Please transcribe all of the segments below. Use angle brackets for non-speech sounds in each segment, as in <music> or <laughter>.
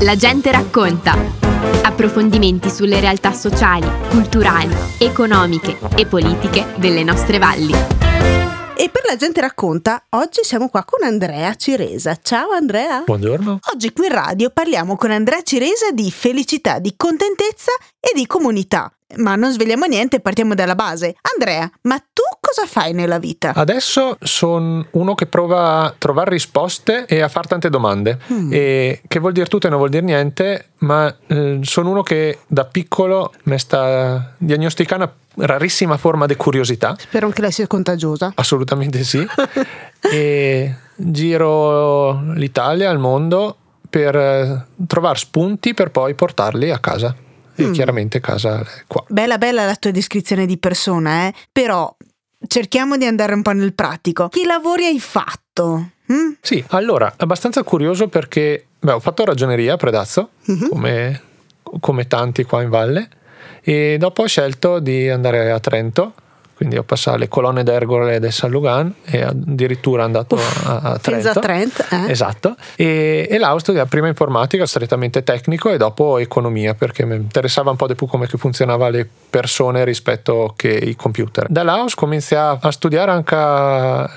La gente racconta. Approfondimenti sulle realtà sociali, culturali, economiche e politiche delle nostre valli. E per la gente racconta, oggi siamo qua con Andrea Ciresa. Ciao Andrea. Buongiorno. Oggi qui in radio parliamo con Andrea Ciresa di felicità, di contentezza e di comunità. Ma non svegliamo niente, partiamo dalla base. Andrea, ma tu cosa fai nella vita? Adesso sono uno che prova a trovare risposte e a fare tante domande. Mm. E che vuol dire tutto e non vuol dire niente, ma eh, sono uno che da piccolo mi sta diagnosticando una rarissima forma di curiosità. Spero che lei sia contagiosa. Assolutamente sì. <laughs> e giro l'Italia, il mondo per eh, trovare spunti per poi portarli a casa e mm. chiaramente casa è qua. Bella bella la tua descrizione di persona, eh? però cerchiamo di andare un po' nel pratico. Che lavori hai fatto? Mm? Sì, allora, abbastanza curioso perché beh, ho fatto ragioneria a Predazzo, mm-hmm. come, come tanti qua in valle, e dopo ho scelto di andare a Trento quindi ho passato le colonne d'Ergole del San Lugan e addirittura andato Uff, a, a Trento. A Trent, eh? Esatto. E, e là ho studiato prima informatica, strettamente tecnico, e dopo economia, perché mi interessava un po' di più come funzionavano le persone rispetto che i computer. Da là ho cominciato a studiare anche a,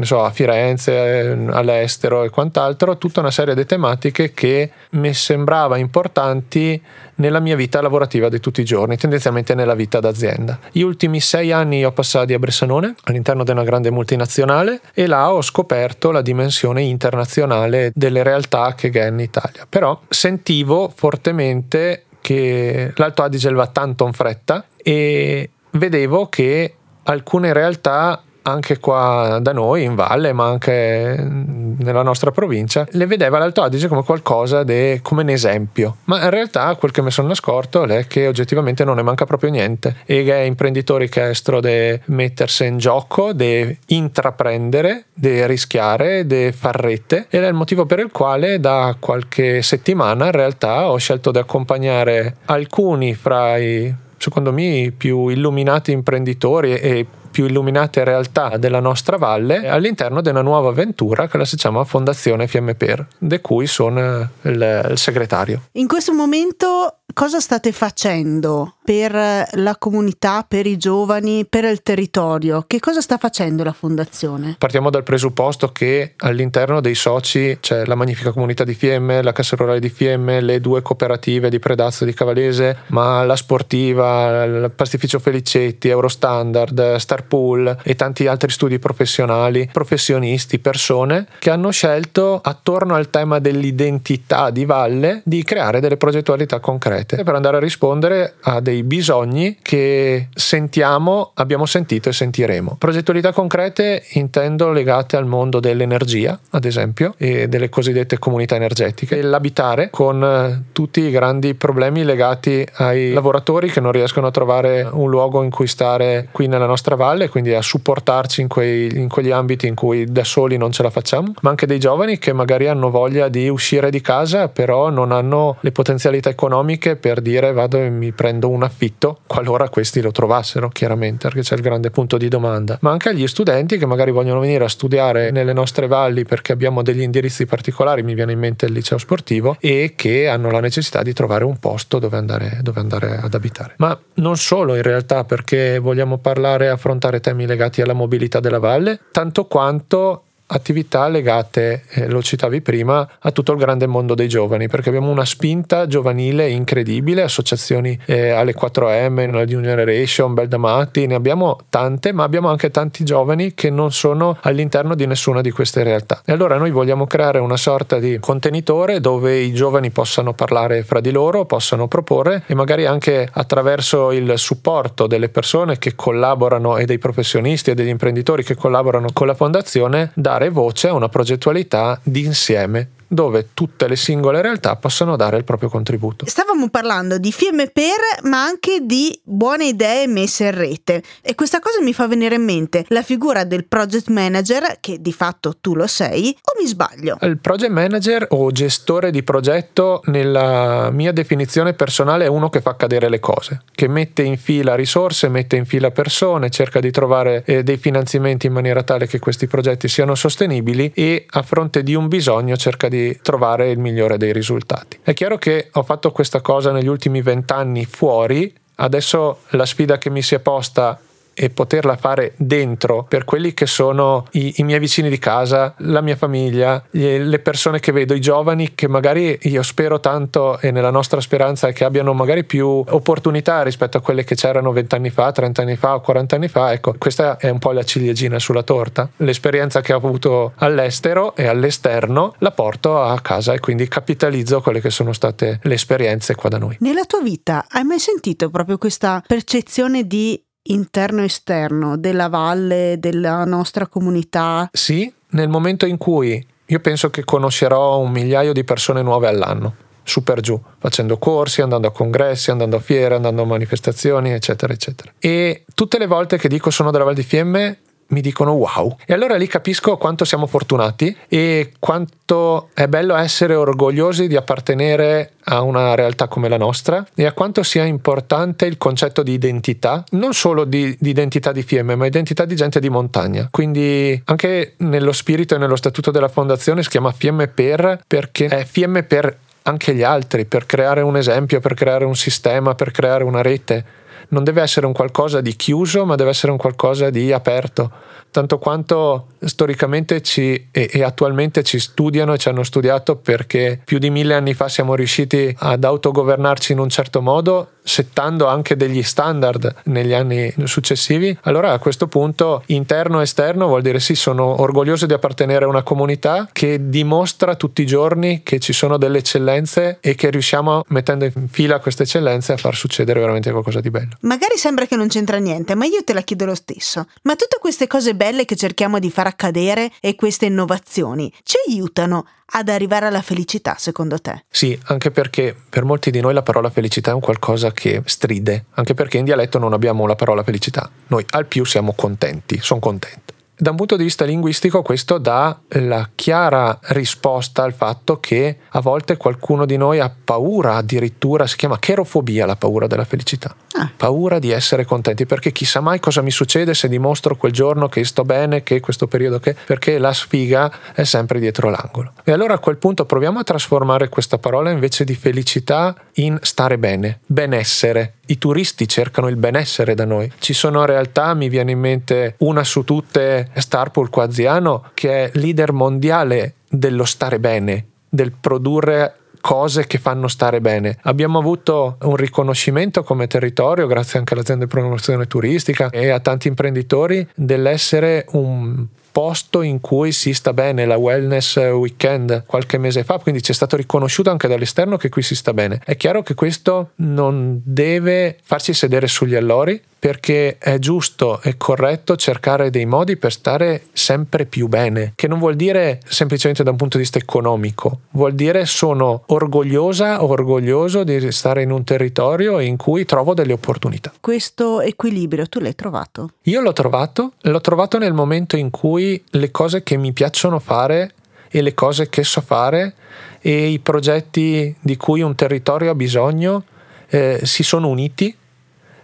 so, a Firenze, all'estero e quant'altro, tutta una serie di tematiche che mi sembrava importanti nella mia vita lavorativa di tutti i giorni, tendenzialmente nella vita d'azienda. Gli ultimi sei anni ho passato a Bressanone all'interno di una grande multinazionale e là ho scoperto la dimensione internazionale delle realtà che è in Italia. Però sentivo fortemente che l'Alto Adige va tanto in fretta e vedevo che alcune realtà anche qua da noi in valle, ma anche nella nostra provincia, le vedeva l'Alto Adige come qualcosa de, come un esempio. Ma in realtà quel che mi sono accorto è che oggettivamente non ne manca proprio niente. E che imprenditori che estro de mettersi in gioco, di intraprendere, di rischiare, di far rete. Ed è il motivo per il quale da qualche settimana in realtà ho scelto di accompagnare alcuni fra i secondo me più illuminati imprenditori e più illuminate realtà della nostra valle all'interno di una nuova avventura che la si chiama Fondazione Fiemme Per, di cui sono il, il segretario. In questo momento cosa state facendo per la comunità, per i giovani, per il territorio? Che cosa sta facendo la fondazione? Partiamo dal presupposto che all'interno dei soci c'è la magnifica comunità di Fiemme, la Cassa Rurale di Fiemme, le due cooperative di Predazzo e di Cavalese, ma la sportiva, il pastificio Felicetti, Eurostandard, Starpool e tanti altri studi professionali, professionisti, persone che hanno scelto attorno al tema dell'identità di valle di creare delle progettualità concrete per andare a rispondere a dei bisogni che sentiamo, abbiamo sentito e sentiremo. Progettualità concrete intendo legate al mondo dell'energia, ad esempio, e delle cosiddette comunità energetiche, e l'abitare con eh, tutti i grandi problemi legati ai lavoratori che non riescono a trovare un luogo in cui stare qui nella nostra valle, quindi a supportarci in, quei, in quegli ambiti in cui da soli non ce la facciamo, ma anche dei giovani che magari hanno voglia di uscire di casa, però non hanno le potenzialità economiche per dire vado e mi prendo un affitto qualora questi lo trovassero, chiaramente, perché c'è il grande punto di domanda, ma anche agli studenti che magari vogliono venire a studiare nelle nostre valli perché abbiamo degli indirizzi particolari, mi viene in mente il liceo sportivo, e che hanno la necessità di trovare un posto dove andare, dove andare ad abitare. Ma non solo in realtà perché vogliamo parlare e affrontare temi legati alla mobilità della valle, tanto quanto attività legate, eh, lo citavi prima, a tutto il grande mondo dei giovani, perché abbiamo una spinta giovanile incredibile, associazioni eh, alle 4M, la New Generation, Beldamati, ne abbiamo tante, ma abbiamo anche tanti giovani che non sono all'interno di nessuna di queste realtà. E allora noi vogliamo creare una sorta di contenitore dove i giovani possano parlare fra di loro, possano proporre e magari anche attraverso il supporto delle persone che collaborano e dei professionisti e degli imprenditori che collaborano con la fondazione, dare dare voce a una progettualità d'insieme dove tutte le singole realtà possono dare il proprio contributo. Stavamo parlando di fiemme per, ma anche di buone idee messe in rete. E questa cosa mi fa venire in mente la figura del project manager, che di fatto tu lo sei, o mi sbaglio? Il project manager o gestore di progetto, nella mia definizione personale, è uno che fa cadere le cose, che mette in fila risorse, mette in fila persone, cerca di trovare eh, dei finanziamenti in maniera tale che questi progetti siano sostenibili e a fronte di un bisogno cerca di trovare il migliore dei risultati. È chiaro che ho fatto questa cosa negli ultimi vent'anni fuori, adesso la sfida che mi si è posta e poterla fare dentro per quelli che sono i, i, miei vicini di casa, la mia famiglia, le persone che vedo, i giovani che magari io spero tanto e nella nostra speranza è che abbiano magari più opportunità rispetto a quelle che c'erano vent'anni fa, trent'anni fa o quarant'anni fa. Ecco, questa è un po' la ciliegina sulla torta. L'esperienza che ho avuto all'estero e all'esterno la porto a casa e quindi capitalizzo quelle che sono state le esperienze qua da noi. Nella tua vita hai mai sentito proprio questa percezione di interno e esterno della valle, della nostra comunità? Sì, nel momento in cui io penso che conoscerò un migliaio di persone nuove all'anno, su per giù, facendo corsi, andando a congressi, andando a fiere, andando a manifestazioni, eccetera, eccetera. E tutte le volte che dico sono della Val di Fiemme, mi dicono wow. E allora lì capisco quanto siamo fortunati e quanto è bello essere orgogliosi di appartenere a una realtà come la nostra e a quanto sia importante il concetto di identità, non solo di, di identità di Fiemme, ma identità di gente di montagna. Quindi anche nello spirito e nello statuto della fondazione si chiama Fiemme per perché è Fiemme per anche gli altri, per creare un esempio, per creare un sistema, per creare una rete non deve essere un qualcosa di chiuso, ma deve essere un qualcosa di aperto, tanto quanto storicamente ci, e, e, attualmente ci studiano e ci hanno studiato perché più di mille anni fa siamo riusciti ad autogovernarci in un certo modo settando anche degli standard negli anni successivi, allora a questo punto interno e esterno vuol dire sì, sono orgoglioso di appartenere a una comunità che dimostra tutti i giorni che ci sono delle eccellenze e che riusciamo mettendo in fila queste eccellenze a far succedere veramente qualcosa di bello. Magari sembra che non c'entra niente, ma io te la chiedo lo stesso. Ma tutte queste cose belle che cerchiamo di far accadere e queste innovazioni ci aiutano ad arrivare alla felicità, secondo te? Sì, anche perché per molti di noi la parola felicità è un qualcosa che stride, anche perché in dialetto non abbiamo la parola felicità. Noi al più siamo contenti, sono contento. Da un punto di vista linguistico questo dà la chiara risposta al fatto che a volte qualcuno di noi ha paura, addirittura si chiama cherofobia la paura della felicità. Ah. Paura di essere contenti perché chissà mai cosa mi succede se dimostro quel giorno che sto bene, che questo periodo che perché la sfiga è sempre dietro l'angolo. E allora a quel punto proviamo a trasformare questa parola invece di felicità in stare bene, benessere. I turisti cercano il benessere da noi. Ci sono realtà, mi viene in mente una su tutte Starpool Quaziano che è leader mondiale dello stare bene, del produrre cose che fanno stare bene. Abbiamo avuto un riconoscimento come territorio, grazie anche all'azienda di promozione turistica e a tanti imprenditori, dell'essere un posto in cui si sta bene, la wellness weekend qualche mese fa, quindi ci è stato riconosciuto anche dall'esterno che qui si sta bene. È chiaro che questo non deve farci sedere sugli allori, perché è giusto e corretto cercare dei modi per stare sempre più bene, che non vuol dire semplicemente da un punto di vista economico, vuol dire sono orgogliosa o orgoglioso di stare in un territorio in cui trovo delle opportunità. Questo equilibrio tu l'hai trovato? Io l'ho trovato, l'ho trovato nel momento in cui le cose che mi piacciono fare e le cose che so fare e i progetti di cui un territorio ha bisogno eh, si sono uniti.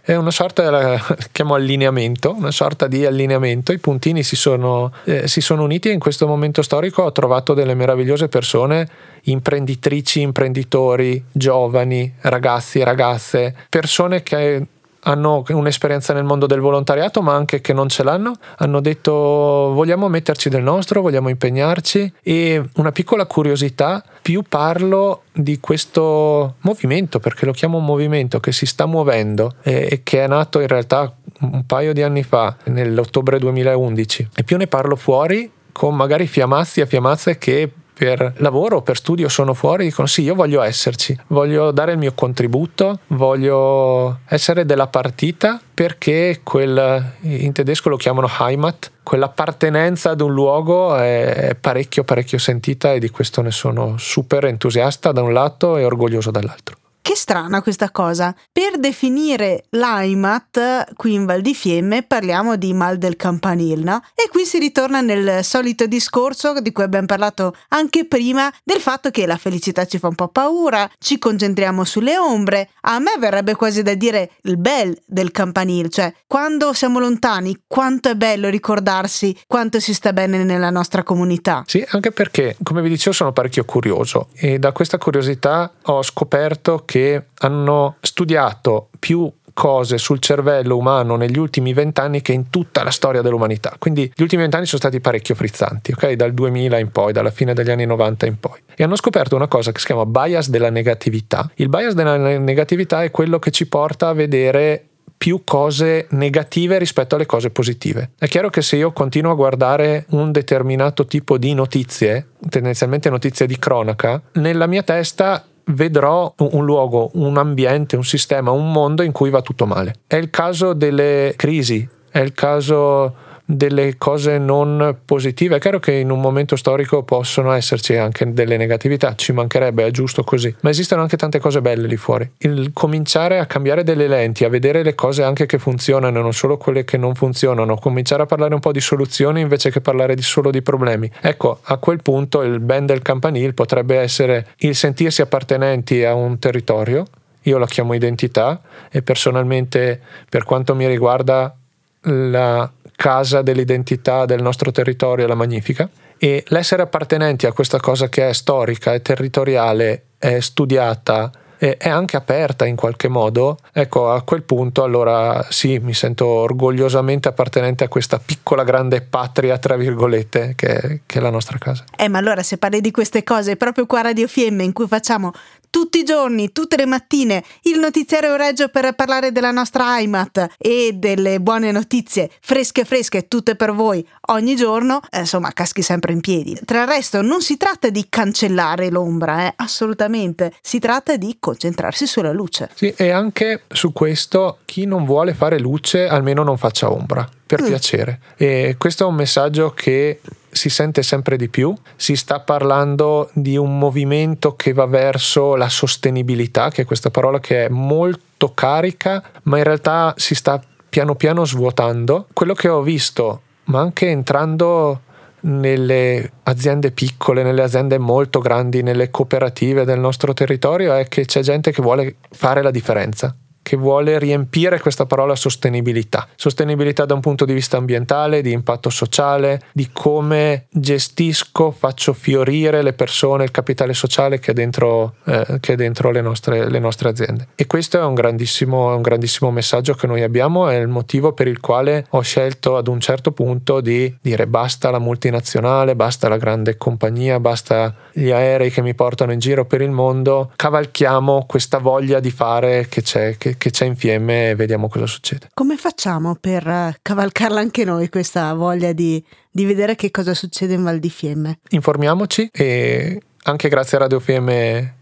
È una sorta, <laughs> chiamo allineamento, una sorta di allineamento, i puntini si sono, eh, si sono uniti e in questo momento storico ho trovato delle meravigliose persone, imprenditrici, imprenditori, giovani, ragazzi, ragazze, persone che hanno un'esperienza nel mondo del volontariato, ma anche che non ce l'hanno, hanno detto vogliamo metterci del nostro, vogliamo impegnarci e una piccola curiosità, più parlo di questo movimento, perché lo chiamo un movimento che si sta muovendo e che è nato in realtà un paio di anni fa, nell'ottobre 2011, e più ne parlo fuori con magari fiamazzi e fiamazze che per lavoro o per studio sono fuori, dicono sì, io voglio esserci, voglio dare il mio contributo, voglio essere della partita perché quel, in tedesco lo chiamano Heimat, quell'appartenenza ad un luogo è parecchio parecchio sentita e di questo ne sono super entusiasta da un lato e orgoglioso dall'altro. Che strana questa cosa. Per definire l'AIMAT qui in Val di Fiemme parliamo di mal del campanil, no? E qui si ritorna nel solito discorso di cui abbiamo parlato anche prima del fatto che la felicità ci fa un po' paura, ci concentriamo sulle ombre. A me verrebbe quasi da dire il bel del campanil, cioè quando siamo lontani, quanto è bello ricordarsi quanto si sta bene nella nostra comunità. Sì, anche perché, come vi dicevo, sono parecchio curioso e da questa curiosità ho scoperto che hanno studiato più cose sul cervello umano negli ultimi vent'anni che in tutta la storia dell'umanità. Quindi gli ultimi vent'anni sono stati parecchio frizzanti, ok? Dal 2000 in poi, dalla fine degli anni 90 in poi. E hanno scoperto una cosa che si chiama bias della negatività. Il bias della negatività è quello che ci porta a vedere più cose negative rispetto alle cose positive. È chiaro che se io continuo a guardare un determinato tipo di notizie, tendenzialmente notizie di cronaca, nella mia testa vedrò un luogo, un ambiente, un sistema, un mondo in cui va tutto male. È il caso delle crisi, è il caso delle cose non positive. È chiaro che in un momento storico possono esserci anche delle negatività, ci mancherebbe, è giusto così, ma esistono anche tante cose belle lì fuori. Il cominciare a cambiare delle lenti, a vedere le cose anche che funzionano, non solo quelle che non funzionano, cominciare a parlare un po' di soluzioni invece che parlare di solo di problemi. Ecco, a quel punto il band del campanile potrebbe essere il sentirsi appartenenti a un territorio, io lo chiamo identità e personalmente per quanto mi riguarda la casa dell'identità del nostro territorio la Magnifica e l'essere appartenenti a questa cosa che è storica, è territoriale, è studiata, è anche aperta in qualche modo, ecco a quel punto allora sì, mi sento orgogliosamente appartenente a questa piccola grande patria, tra virgolette, che, che, è la nostra casa. Eh, ma allora se parli di queste cose, proprio qua a Radio Fiemme, in cui facciamo tutti i giorni, tutte le mattine, il notiziario Reggio per parlare della nostra IMAT e delle buone notizie fresche fresche, tutte per voi, ogni giorno, eh, insomma, caschi sempre in piedi. Tra il resto, non si tratta di cancellare l'ombra, eh, assolutamente, si tratta di concentrarsi sulla luce. Sì, e anche su questo, chi non vuole fare luce, almeno non faccia ombra, per mm. piacere. E questo è un messaggio che si sente sempre di più, si sta parlando di un movimento che va verso la sostenibilità, che è questa parola che è molto carica, ma in realtà si sta piano piano svuotando. Quello che ho visto, ma anche entrando nelle aziende piccole, nelle aziende molto grandi, nelle cooperative del nostro territorio, è che c'è gente che vuole fare la differenza che vuole riempire questa parola sostenibilità. Sostenibilità da un punto di vista ambientale, di impatto sociale, di come gestisco, faccio fiorire le persone, il capitale sociale che è dentro, eh, che è dentro le, nostre, le, nostre, aziende. E questo è un, grandissimo, un grandissimo messaggio che noi abbiamo, è il motivo per il quale ho scelto ad un certo punto di dire basta la multinazionale, basta la grande compagnia, basta gli aerei che mi portano in giro per il mondo, cavalchiamo questa voglia di fare che c'è, che, che, c'è in Fiemme e vediamo cosa succede. Come facciamo per eh, cavalcarla anche noi questa voglia di, di vedere che cosa succede in Val di Fiemme? Informiamoci e anche grazie a Radio Fiemme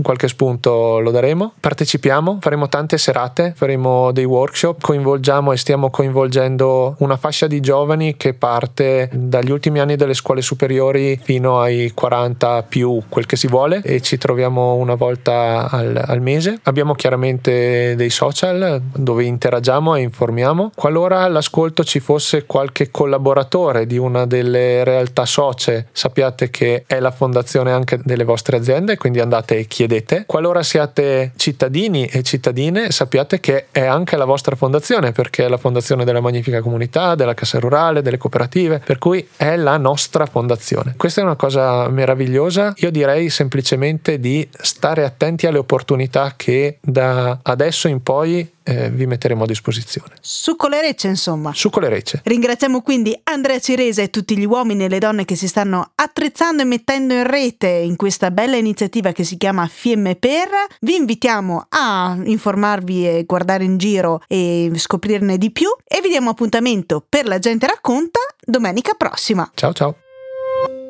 qualche spunto lo daremo. Partecipiamo, faremo tante serate, faremo dei workshop, coinvolgiamo e stiamo coinvolgendo una fascia di giovani che parte dagli ultimi anni delle scuole superiori fino ai 40 più quel che si vuole e ci troviamo una volta al, al mese. Abbiamo chiaramente dei social dove interagiamo e informiamo. Qualora all'ascolto ci fosse qualche collaboratore di una delle realtà socie, sappiate che è la fondazione anche delle vostre aziende, quindi andate andate e chiedete. Qualora siate cittadini e cittadine, sappiate che è anche la vostra fondazione, perché è la fondazione della Magnifica Comunità, della Cassa Rurale, delle cooperative, per cui è la nostra fondazione. Questa è una cosa meravigliosa. Io direi semplicemente di stare attenti alle opportunità che da adesso in poi eh, vi metteremo a disposizione. Su con le recce, insomma. Su con le recce. Ringraziamo quindi Andrea Cirese e tutti gli uomini e le donne che si stanno attrezzando e mettendo in rete in questa bella iniziativa che si chiama Fiemme Per. Vi invitiamo a informarvi e guardare in giro e scoprirne di più e vi diamo appuntamento per La gente racconta domenica prossima. Ciao ciao.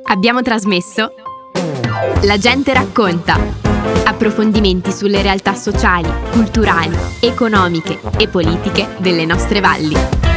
Abbiamo trasmesso La gente racconta Approfondimenti sulle realtà sociali, culturali, economiche e politiche delle nostre valli.